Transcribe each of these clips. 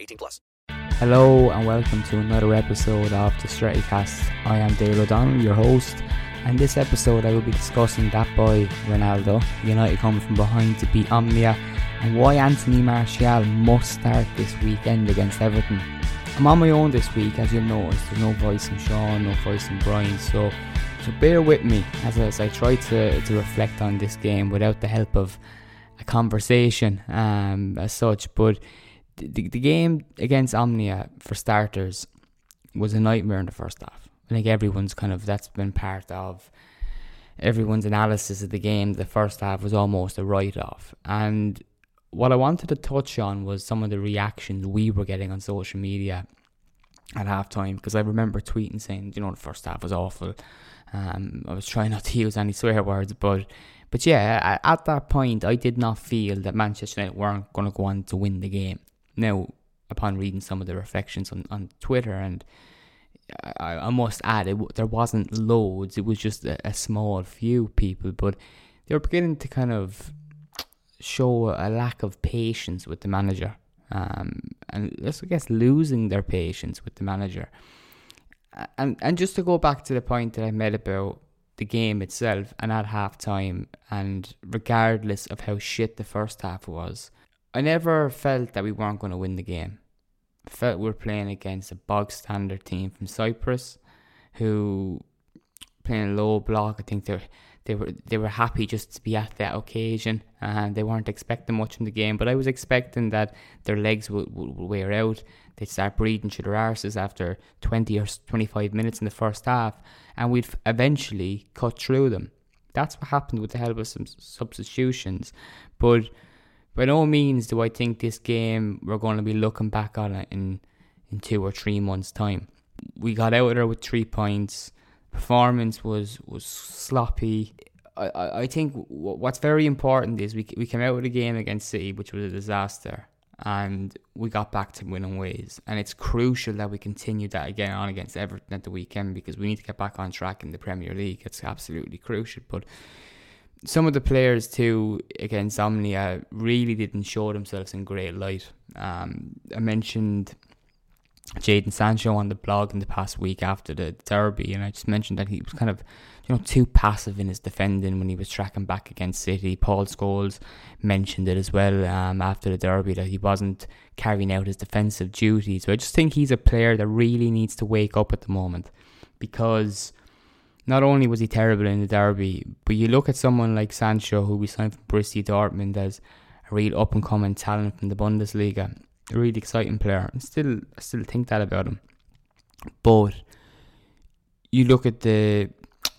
18 plus. Hello and welcome to another episode of the Strettycast. I am Dale O'Donnell, your host, and this episode I will be discussing that boy Ronaldo, United coming from behind to beat Omonia, and why Anthony Martial must start this weekend against Everton. I'm on my own this week, as you'll notice. There's no voice in Sean, no voice in Brian, so so bear with me as, as I try to, to reflect on this game without the help of a conversation um, as such. But the, the game against Omonia, for starters, was a nightmare in the first half. I think everyone's kind of that's been part of everyone's analysis of the game. The first half was almost a write off. And what I wanted to touch on was some of the reactions we were getting on social media at halftime because I remember tweeting saying, you know, the first half was awful. Um, I was trying not to use any swear words, but but yeah, at that point, I did not feel that Manchester United weren't going to go on to win the game. Now, upon reading some of the reflections on, on Twitter, and I, I must add, it, there wasn't loads, it was just a, a small few people, but they were beginning to kind of show a lack of patience with the manager. Um, and I guess losing their patience with the manager. And and just to go back to the point that I made about the game itself and at half time and regardless of how shit the first half was, I never felt that we weren't going to win the game. I felt we were playing against a bog standard team from Cyprus who playing low block. I think they they were they were happy just to be at that occasion and they weren't expecting much in the game. But I was expecting that their legs would, would, would wear out. They'd start breathing through their arses after 20 or 25 minutes in the first half, and we'd eventually cut through them. That's what happened with the help of some substitutions. But by no means do I think this game we're going to be looking back on it in, in two or three months' time. We got out there with three points. Performance was, was sloppy. I, I, think what's very important is we, we came out with a game against City, which was a disaster and we got back to winning ways. And it's crucial that we continue that again on against Everton at the weekend because we need to get back on track in the Premier League. It's absolutely crucial. But some of the players too against Omonia really didn't show themselves in great light. Um, I mentioned Jadon Sancho on the blog in the past week after the derby, and I just mentioned that he was kind of, you know, too passive in his defending when he was tracking back against City. Paul Scholes mentioned it as well um, after the derby that he wasn't carrying out his defensive duties. So I just think he's a player that really needs to wake up at the moment because not only was he terrible in the derby, but you look at someone like Sancho, who we signed from Borussia Dortmund as a real up and coming talent from the Bundesliga a really exciting player. I still I still think that about him. But you look at the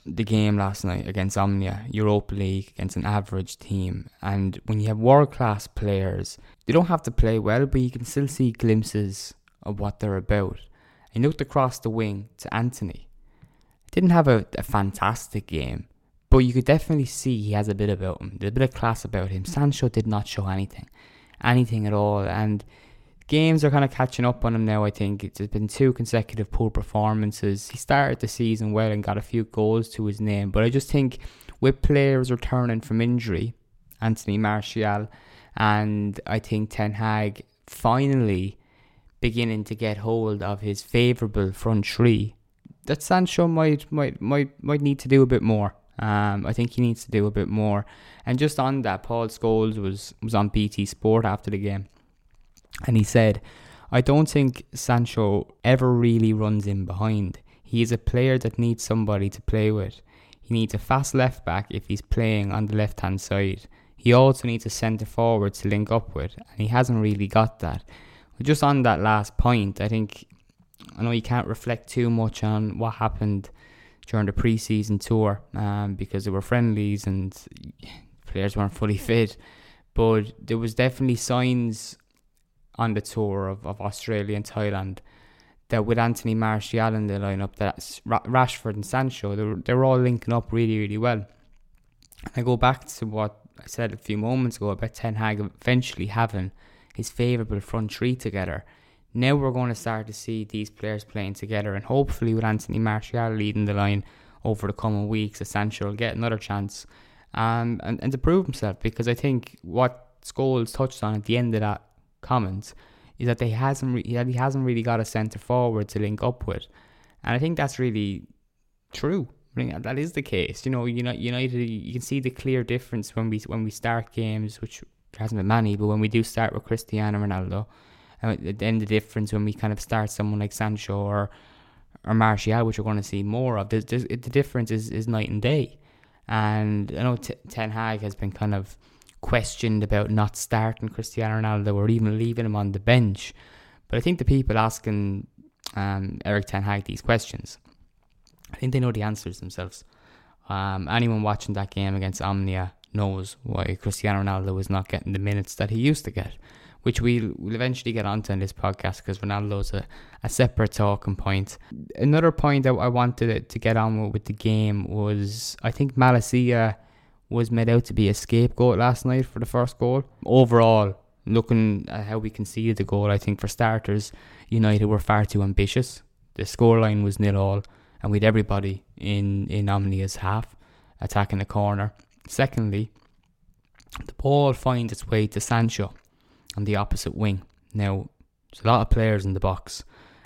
the game last night against Omonia, Europa League against an average team, and when you have world class players, they don't have to play well, but you can still see glimpses of what they're about. I looked across the wing to Antony. Didn't have a, a fantastic game, but you could definitely see he has a bit about him. There's a bit of class about him. Sancho did not show anything, anything at all, and games are kind of catching up on him now. I think it's been two consecutive poor performances. He started the season well and got a few goals to his name, but I just think with players returning from injury, Anthony Martial, and I think Ten Hag finally beginning to get hold of his favourable front three, that Sancho might might might might need to do a bit more. Um, I think he needs to do a bit more. And just on that, Paul Scholes was was on BT Sport after the game, and he said, "I don't think Sancho ever really runs in behind. He is a player that needs somebody to play with. He needs a fast left back if he's playing on the left hand side. He also needs a centre forward to link up with, and he hasn't really got that." Just on that last point, I think I know you can't reflect too much on what happened during the preseason tour um, because there were friendlies and players weren't fully fit, but there was definitely signs on the tour of, of Australia and Thailand that with Anthony Martial in the lineup, that Rashford and Sancho, they're, they were all linking up really, really well. And I go back to what I said a few moments ago about Ten Hag eventually having his favourable front three together. Now we're going to start to see these players playing together, and hopefully, with Anthony Martial leading the line over the coming weeks, Sancho will get another chance um, and, and to prove himself. Because I think what Scholes touched on at the end of that comment is that they hasn't re- he hasn't really got a centre forward to link up with, and I think that's really true. I mean, that is the case. You know, United, you can see the clear difference when we when we start games, which hasn't been many, but when we do start with Cristiano Ronaldo, and then the difference when we kind of start someone like Sancho or or Martial, which we're going to see more of, there's, there's, the difference is, is night and day. And I know T- Ten Hag has been kind of questioned about not starting Cristiano Ronaldo or even leaving him on the bench. But I think the people asking um, Erik Ten Hag these questions, I think they know the answers themselves. Um, anyone watching that game against Omonia knows why Cristiano Ronaldo was not getting the minutes that he used to get, which we'll, we'll eventually get onto in this podcast because Ronaldo's a, a separate talking point. Another point that I wanted to get on with, with the game was I think Malacia was made out to be a scapegoat last night for the first goal. Overall, looking at how we conceded the goal, I think for starters, United were far too ambitious. The scoreline was nil all, and with everybody in in Omonia's half attacking the corner. Secondly, the ball finds its way to Sancho on the opposite wing. Now, there's a lot of players in the box,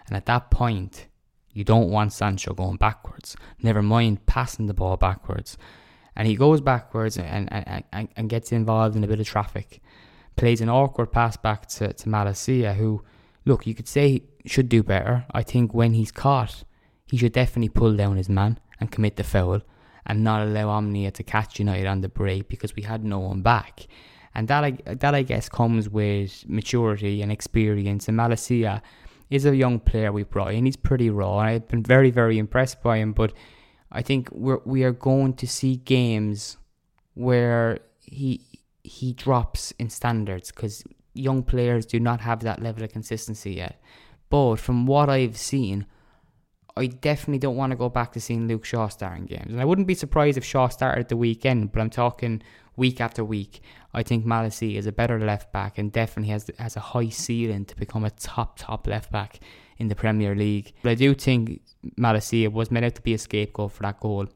and at that point, you don't want Sancho going backwards. Never mind passing the ball backwards. And he goes backwards and, and, and, and gets involved in a bit of traffic. Plays an awkward pass back to, to Malacia, who, look, you could say should do better. I think when he's caught, he should definitely pull down his man and commit the foul and not allow Omonia to catch United on the break because we had no one back. And that I, that I guess comes with maturity and experience. And Malacia is a young player we brought in. He's pretty raw. I've been very, very impressed by him. But I think we're, we are going to see games where he he drops in standards because young players do not have that level of consistency yet. But from what I've seen, I definitely don't want to go back to seeing Luke Shaw starting games. And I wouldn't be surprised if Shaw started the weekend, but I'm talking week after week. I think Malacia is a better left back and definitely has has a high ceiling to become a top top left back in the Premier League. But I do think Malacia was meant out to be a scapegoat for that goal.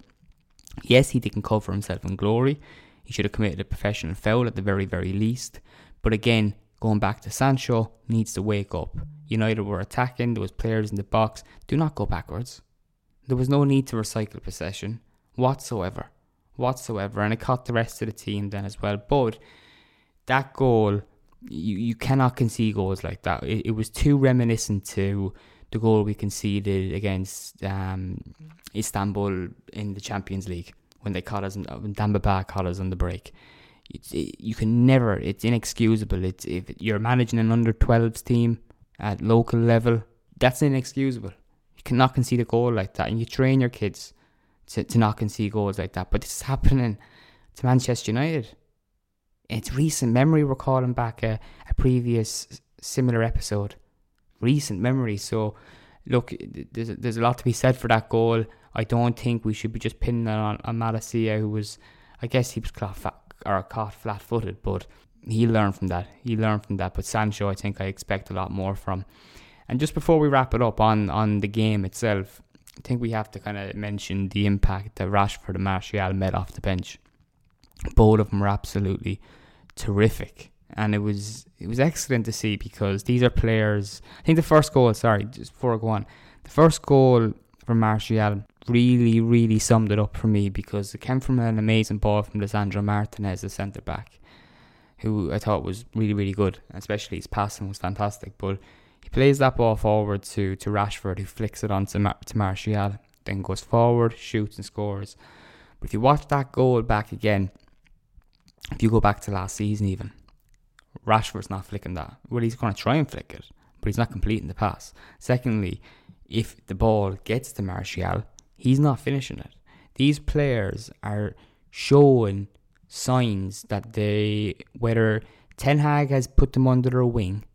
Yes, he didn't cover himself in glory. He should have committed a professional foul at the very very least. But again, going back to Sancho needs to wake up. United were attacking, there was players in the box. Do not go backwards. There was no need to recycle possession whatsoever. Whatsoever. And it caught the rest of the team then as well. But that goal, you, you cannot concede goals like that. It, it was too reminiscent to the goal we conceded against um, Istanbul in the Champions League when they caught us, when Demba Ba caught us on the break. It's, it, you can never, it's inexcusable. It's If you're managing an under 12s team, at local level, that's inexcusable. You cannot concede a goal like that, and you train your kids to, to not concede goals like that. But this is happening to Manchester United. It's recent memory. We're calling back a, a previous similar episode. Recent memory. So, look, there's, there's a lot to be said for that goal. I don't think we should be just pinning that on, on Malacia, who was, I guess he was caught, fat, or caught flat footed, but he learned from that. He learned from that. But Sancho, I think I expect a lot more from. And just before we wrap it up on on the game itself, I think we have to kind of mention the impact that Rashford and Martial made off the bench. Both of them were absolutely terrific, and it was it was excellent to see because these are players. I think the first goal, sorry, just before I go on, the first goal from Martial really, really summed it up for me because it came from an amazing ball from Lisandro Martinez, the centre back, who I thought was really, really good, especially his passing was fantastic. But plays that ball forward to, to Rashford, who flicks it on to, Mar- to Martial, then goes forward, shoots and scores. But if you watch that goal back again, if you go back to last season even, Rashford's not flicking that. Well, he's going to try and flick it, but he's not completing the pass. Secondly, if the ball gets to Martial, he's not finishing it. These players are showing signs that they, whether Ten Hag has put them under their wing,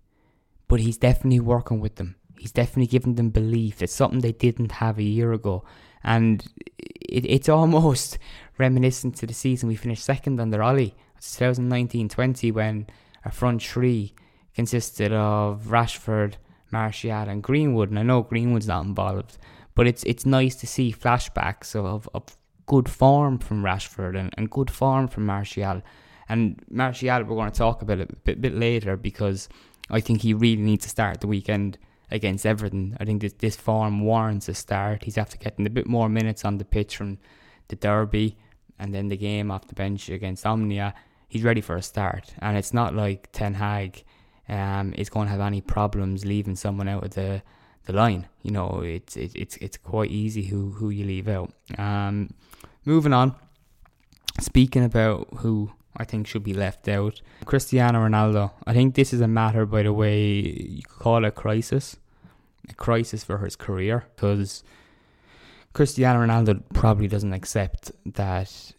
but he's definitely working with them. He's definitely giving them belief. It's something they didn't have a year ago. And it, it's almost reminiscent to the season we finished second under Ole. 2019-20 when our front three consisted of Rashford, Martial and Greenwood. And I know Greenwood's not involved, but it's it's nice to see flashbacks of, of good form from Rashford and, and good form from Martial. And Martial, we're going to talk about it a bit, bit later because I think he really needs to start the weekend against Everton. I think this, this form warrants a start. He's after getting a bit more minutes on the pitch from the derby and then the game off the bench against Omonia. He's ready for a start. And it's not like Ten Hag um, is going to have any problems leaving someone out of the the line. You know, it's it, it's it's quite easy who who you leave out. Um, moving on. Speaking about who I think should be left out, Cristiano Ronaldo. I think this is a matter, by the way, you could call it a crisis, a crisis for his career, because Cristiano Ronaldo probably doesn't accept that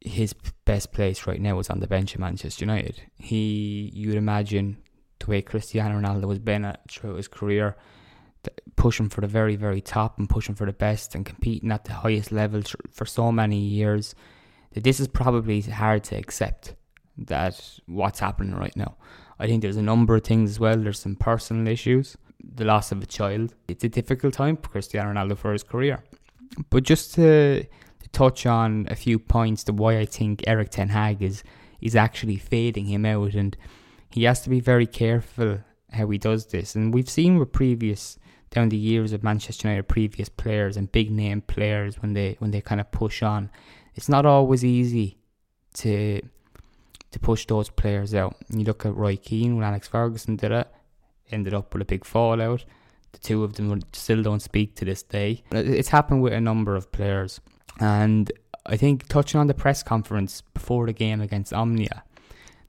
his best place right now is on the bench at Manchester United. He, you'd imagine, the way Cristiano Ronaldo has been at throughout his career, pushing for the very, very top and pushing for the best and competing at the highest level for so many years, this is probably hard to accept that what's happening right now. I think there's a number of things as well. There's some personal issues, the loss of a child. It's a difficult time for Cristiano Ronaldo for his career. But just to touch on a few points to why I think Erik Ten Hag is is actually fading him out, and he has to be very careful how he does this. And we've seen with previous down the years of Manchester United previous players and big name players when they when they kind of push on, it's not always easy to to push those players out. You look at Roy Keane when Alex Ferguson did it, ended up with a big fallout. The two of them still don't speak to this day. It's happened with a number of players. And I think touching on the press conference before the game against Omonia,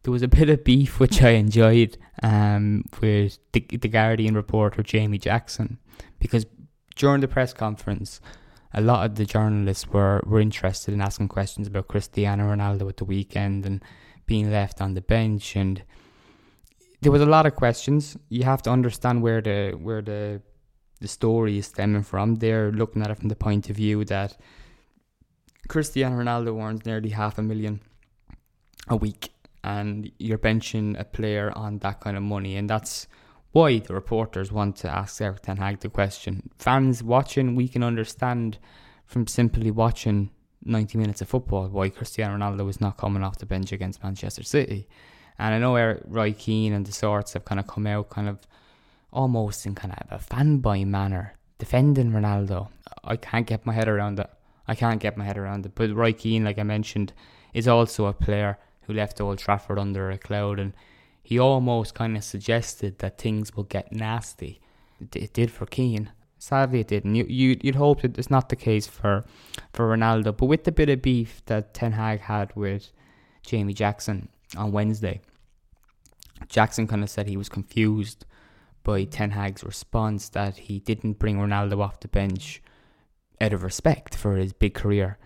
there was a bit of beef which I enjoyed um, with the, the Guardian reporter Jamie Jackson because during the press conference, a lot of the journalists were, were interested in asking questions about Cristiano Ronaldo at the weekend and being left on the bench and there was a lot of questions. You have to understand where the where the the story is stemming from. They're looking at it from the point of view that Cristiano Ronaldo earns nearly half a million a week, and you're benching a player on that kind of money, and that's why the reporters want to ask Erik Ten Hag the question. Fans watching, we can understand from simply watching 90 minutes of football why Cristiano Ronaldo is not coming off the bench against Manchester City. And I know Eric Roy Keane and the sorts have kind of come out kind of almost in kind of a fanboy manner defending Ronaldo. I can't get my head around it. I can't get my head around it. But Roy Keane, like I mentioned, is also a player who left Old Trafford under a cloud, and he almost kind of suggested that things will get nasty. It, did for Keane. Sadly, it didn't. You, you, you'd hope that it's not the case for, for Ronaldo. But with the bit of beef that Ten Hag had with Jamie Jackson on Wednesday, Jackson kind of said he was confused by Ten Hag's response that he didn't bring Ronaldo off the bench out of respect for his big career.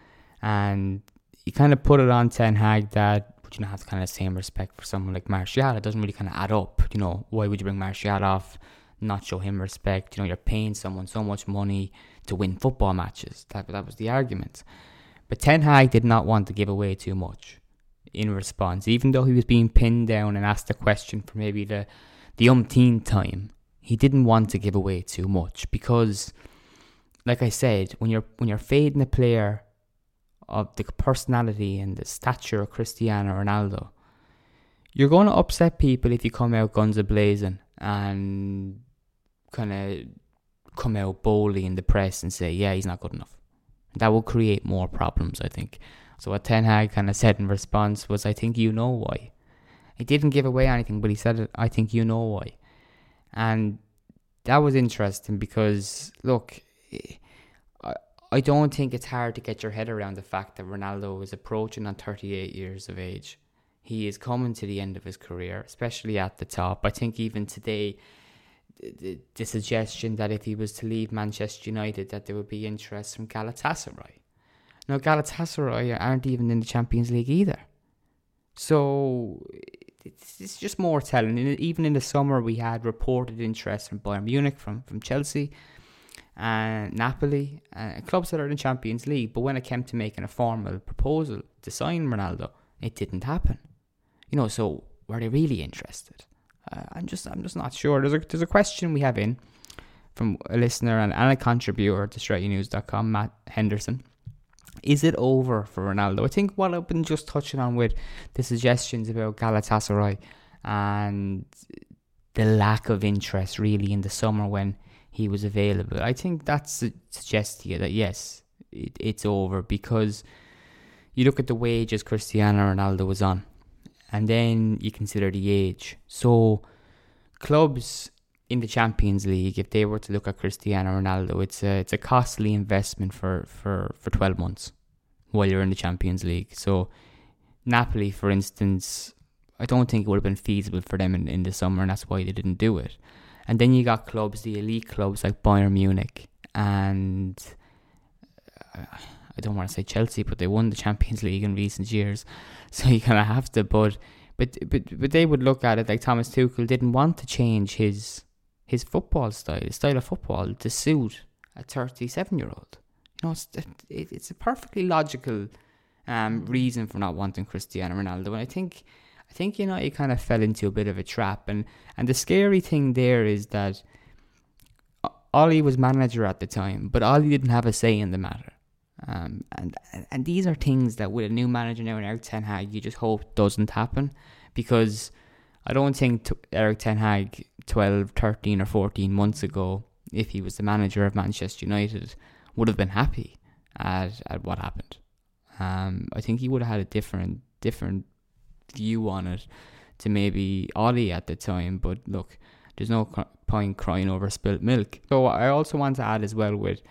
And he kind of put it on Ten Hag that you not have kind of the same respect for someone like Martial? It doesn't really kind of add up. You know, why would you bring Martial off, not show him respect? You know, you're paying someone so much money to win football matches. That that was the argument. But Ten Hag did not want to give away too much. in response, even though he was being pinned down and asked a question for maybe the the umpteenth time. He didn't want to give away too much because, like I said, when you're when you're fading a player of the personality and the stature of Cristiano Ronaldo, you're going to upset people if you come out guns a blazing and kind of come out boldly in the press and say, yeah, he's not good enough. That will create more problems, I think. So what Ten Hag kind of said in response was, I think you know why. He didn't give away anything, but he said, I think you know why. And that was interesting because, look, I, don't think it's hard to get your head around the fact that Ronaldo is approaching on 38 years of age. He is coming to the end of his career, especially at the top. I think even today, the, the suggestion that if he was to leave Manchester United, that there would be interest from Galatasaray. Now, Galatasaray aren't even in the Champions League either. So it's, it's just more telling. Even in the summer, we had reported interest from Bayern Munich, from, from Chelsea, and Napoli, uh, clubs that are in the Champions League. But when it came to making a formal proposal to sign Ronaldo, it didn't happen. You know, so were they really interested? Uh, I'm just, I'm just not sure. There's a, there's a question we have in from a listener and, and a contributor to StrettyNews.com, Matt Henderson. Is it over for Ronaldo? I think what I've been just touching on with the suggestions about Galatasaray and the lack of interest really in the summer when he was available. I think that suggests to you that yes, it, it's over because you look at the wages Cristiano Ronaldo was on, and then you consider the age. So, clubs in the Champions League, if they were to look at Cristiano Ronaldo, it's a it's a costly investment for, for, for twelve months while you're in the Champions League. So Napoli, for instance, I don't think it would have been feasible for them in, in the summer, and that's why they didn't do it. And then you got clubs, the elite clubs like Bayern Munich and uh, I don't want to say Chelsea, but they won the Champions League in recent years, so you kind of have to. But but but but they would look at it like Thomas Tuchel didn't want to change his his football style, style of football to suit a 37 year old. You know, it's, it, it's a perfectly logical um, reason for not wanting Cristiano Ronaldo. And I think, I think you know, he kind of fell into a bit of a trap. And and the scary thing there is that Ole was manager at the time, but Ole didn't have a say in the matter. Um, and and these are things that with a new manager now in Erik Ten Hag, you just hope doesn't happen because I don't think Erik Ten Hag 12, 13 or 14 months ago, if he was the manager of Manchester United, would have been happy at, at what happened. Um, I think he would have had a different different view on it to maybe Ole at the time. But look, there's no point crying over spilt milk. So I also want to add as well with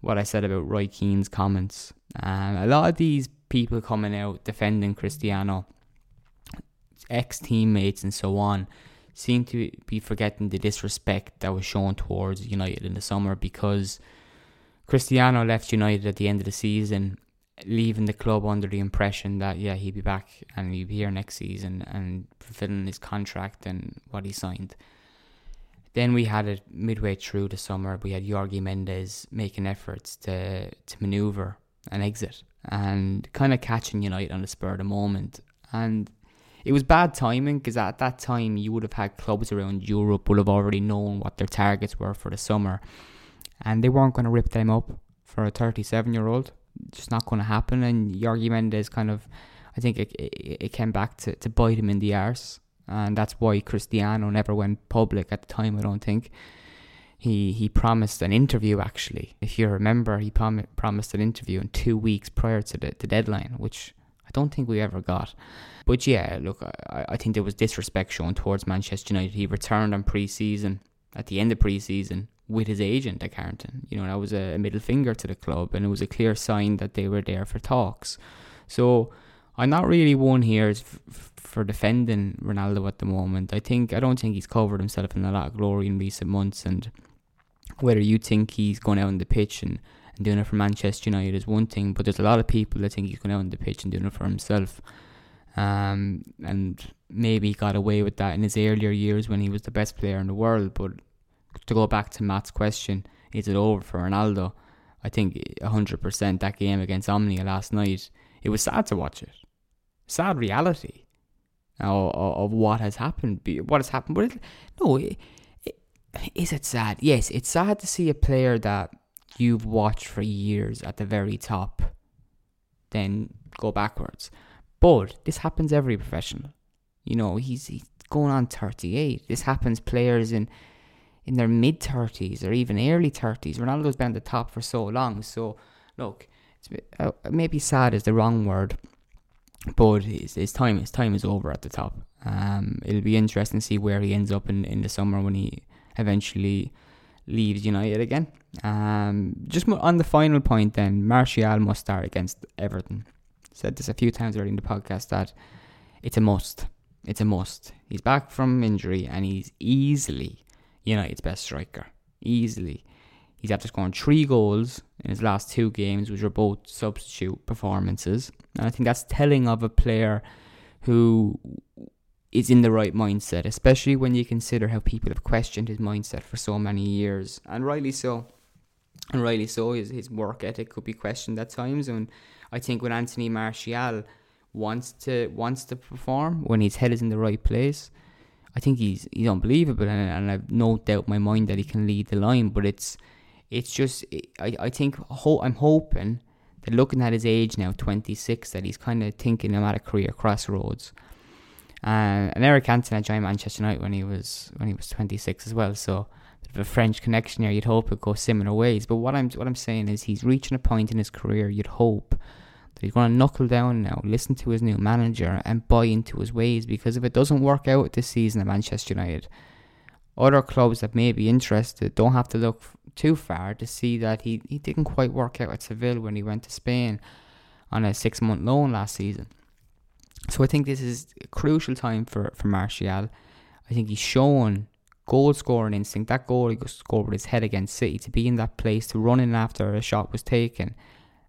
what I said about Roy Keane's comments. Um, a lot of these people coming out defending Cristiano, ex teammates and so on, seem to be forgetting the disrespect that was shown towards United in the summer because Cristiano left United at the end of the season, leaving the club under the impression that yeah he'd be back and he'd be here next season and fulfilling his contract and what he signed. Then we had it midway through the summer. We had Jorge Mendes making efforts to to manoeuvre an exit and kind of catching United on the spur of the moment. And it was bad timing because at that time you would have had clubs around Europe would have already known what their targets were for the summer, and they weren't going to rip them up for a 37 year old. Just not going to happen. And Jorge Mendes kind of, I think it, it, it came back to, to bite him in the arse, and that's why Cristiano never went public at the time. I don't think. He, he promised an interview actually. If you remember, he prom- promised an interview in two weeks prior to the, the deadline, which I don't think we ever got. But yeah, look, I, I think there was disrespect shown towards Manchester United. He returned on pre season, at the end of pre season, with his agent at Carrington. You know, that was a middle finger to the club, and it was a clear sign that they were there for talks. So I'm not really one here f- for defending Ronaldo at the moment. I think I don't think he's covered himself in a lot of glory in recent months, and whether you think he's going out on the pitch and and doing it for Manchester United is one thing, but there's a lot of people that think he's going out on the pitch and doing it for himself. Um, and maybe he got away with that in his earlier years when he was the best player in the world. But to go back to Matt's question, is it over for Ronaldo? I think 100% that game against Omonia last night, it was sad to watch it. sad reality uh, of, of what has happened. What has happened, but it, no, it, it, is it sad? Yes, it's sad to see a player that you've watched for years at the very top, then go backwards. But this happens every professional. You know, he's he's going on 38. This happens players in in their mid 30s or even early 30s. Ronaldo's been at the top for so long. So, look, uh, maybe sad is the wrong word, but his, his time his time is over at the top. Um, it'll be interesting to see where he ends up in, in the summer when he eventually leaves United again. Um, just on the final point, then Martial must start against Everton. Said this a few times already in the podcast that it's a must. It's a must. He's back from injury and he's easily United's best striker. Easily. He's after scoring three goals in his last two games, which were both substitute performances. And I think that's telling of a player who is in the right mindset, especially when you consider how people have questioned his mindset for so many years. And rightly so. And rightly so, his, his work ethic could be questioned at times. And I think when Anthony Martial wants to wants to perform, when his head is in the right place, I think he's he's unbelievable, and, and I've no doubt in my mind that he can lead the line. But it's it's just I I think I'm hoping that looking at his age now, 26, that he's kind of thinking I'm at a career crossroads. Uh, and Eric Cantona joined Manchester United when he was when he was 26 as well. So a French connection here. You'd hope it goes similar ways. But what I'm what I'm saying is he's reaching a point in his career. You'd hope that he's going to knuckle down now, listen to his new manager, and buy into his ways. Because if it doesn't work out this season at Manchester United, other clubs that may be interested don't have to look too far to see that he, he didn't quite work out at Seville when he went to Spain on a six month loan last season. So I think this is a crucial time for, for Martial. I think he's shown goal scoring instinct. That goal he scored with his head against City to be in that place, to run in after a shot was taken,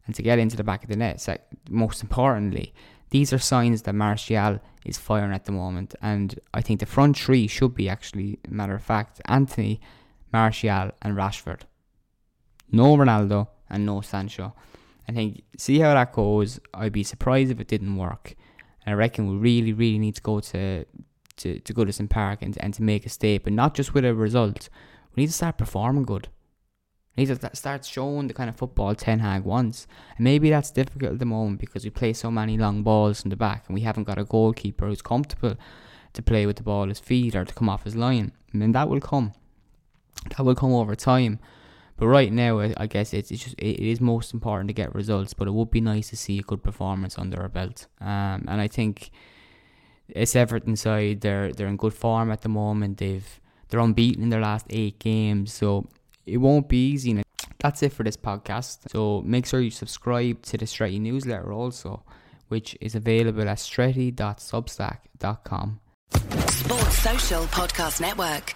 and to get into the back of the net. So most importantly, these are signs that Martial is firing at the moment, and I think the front three should be actually, matter of fact, Antony, Martial, and Rashford. No Ronaldo and no Sancho. I think see how that goes. I'd be surprised if it didn't work. And I reckon we really, really need to go to to, to Goodison Park and, and to make a statement, not just with a result. We need to start performing good. Needs to start showing the kind of football Ten Hag wants. And maybe that's difficult at the moment because we play so many long balls in the back and we haven't got a goalkeeper who's comfortable to play with the ball at his feet or to come off his line. And then that will come. That will come over time. But right now, I guess it's, it's just it is most important to get results. But it would be nice to see a good performance under our belt. Um, and I think it's Everton side. They're they're in good form at the moment. They've they're unbeaten in their last eight games. So it won't be easy. And That's it for this podcast. So make sure you subscribe to the Stretty newsletter also, which is available at stretty.substack.com. Sports Social Podcast Network.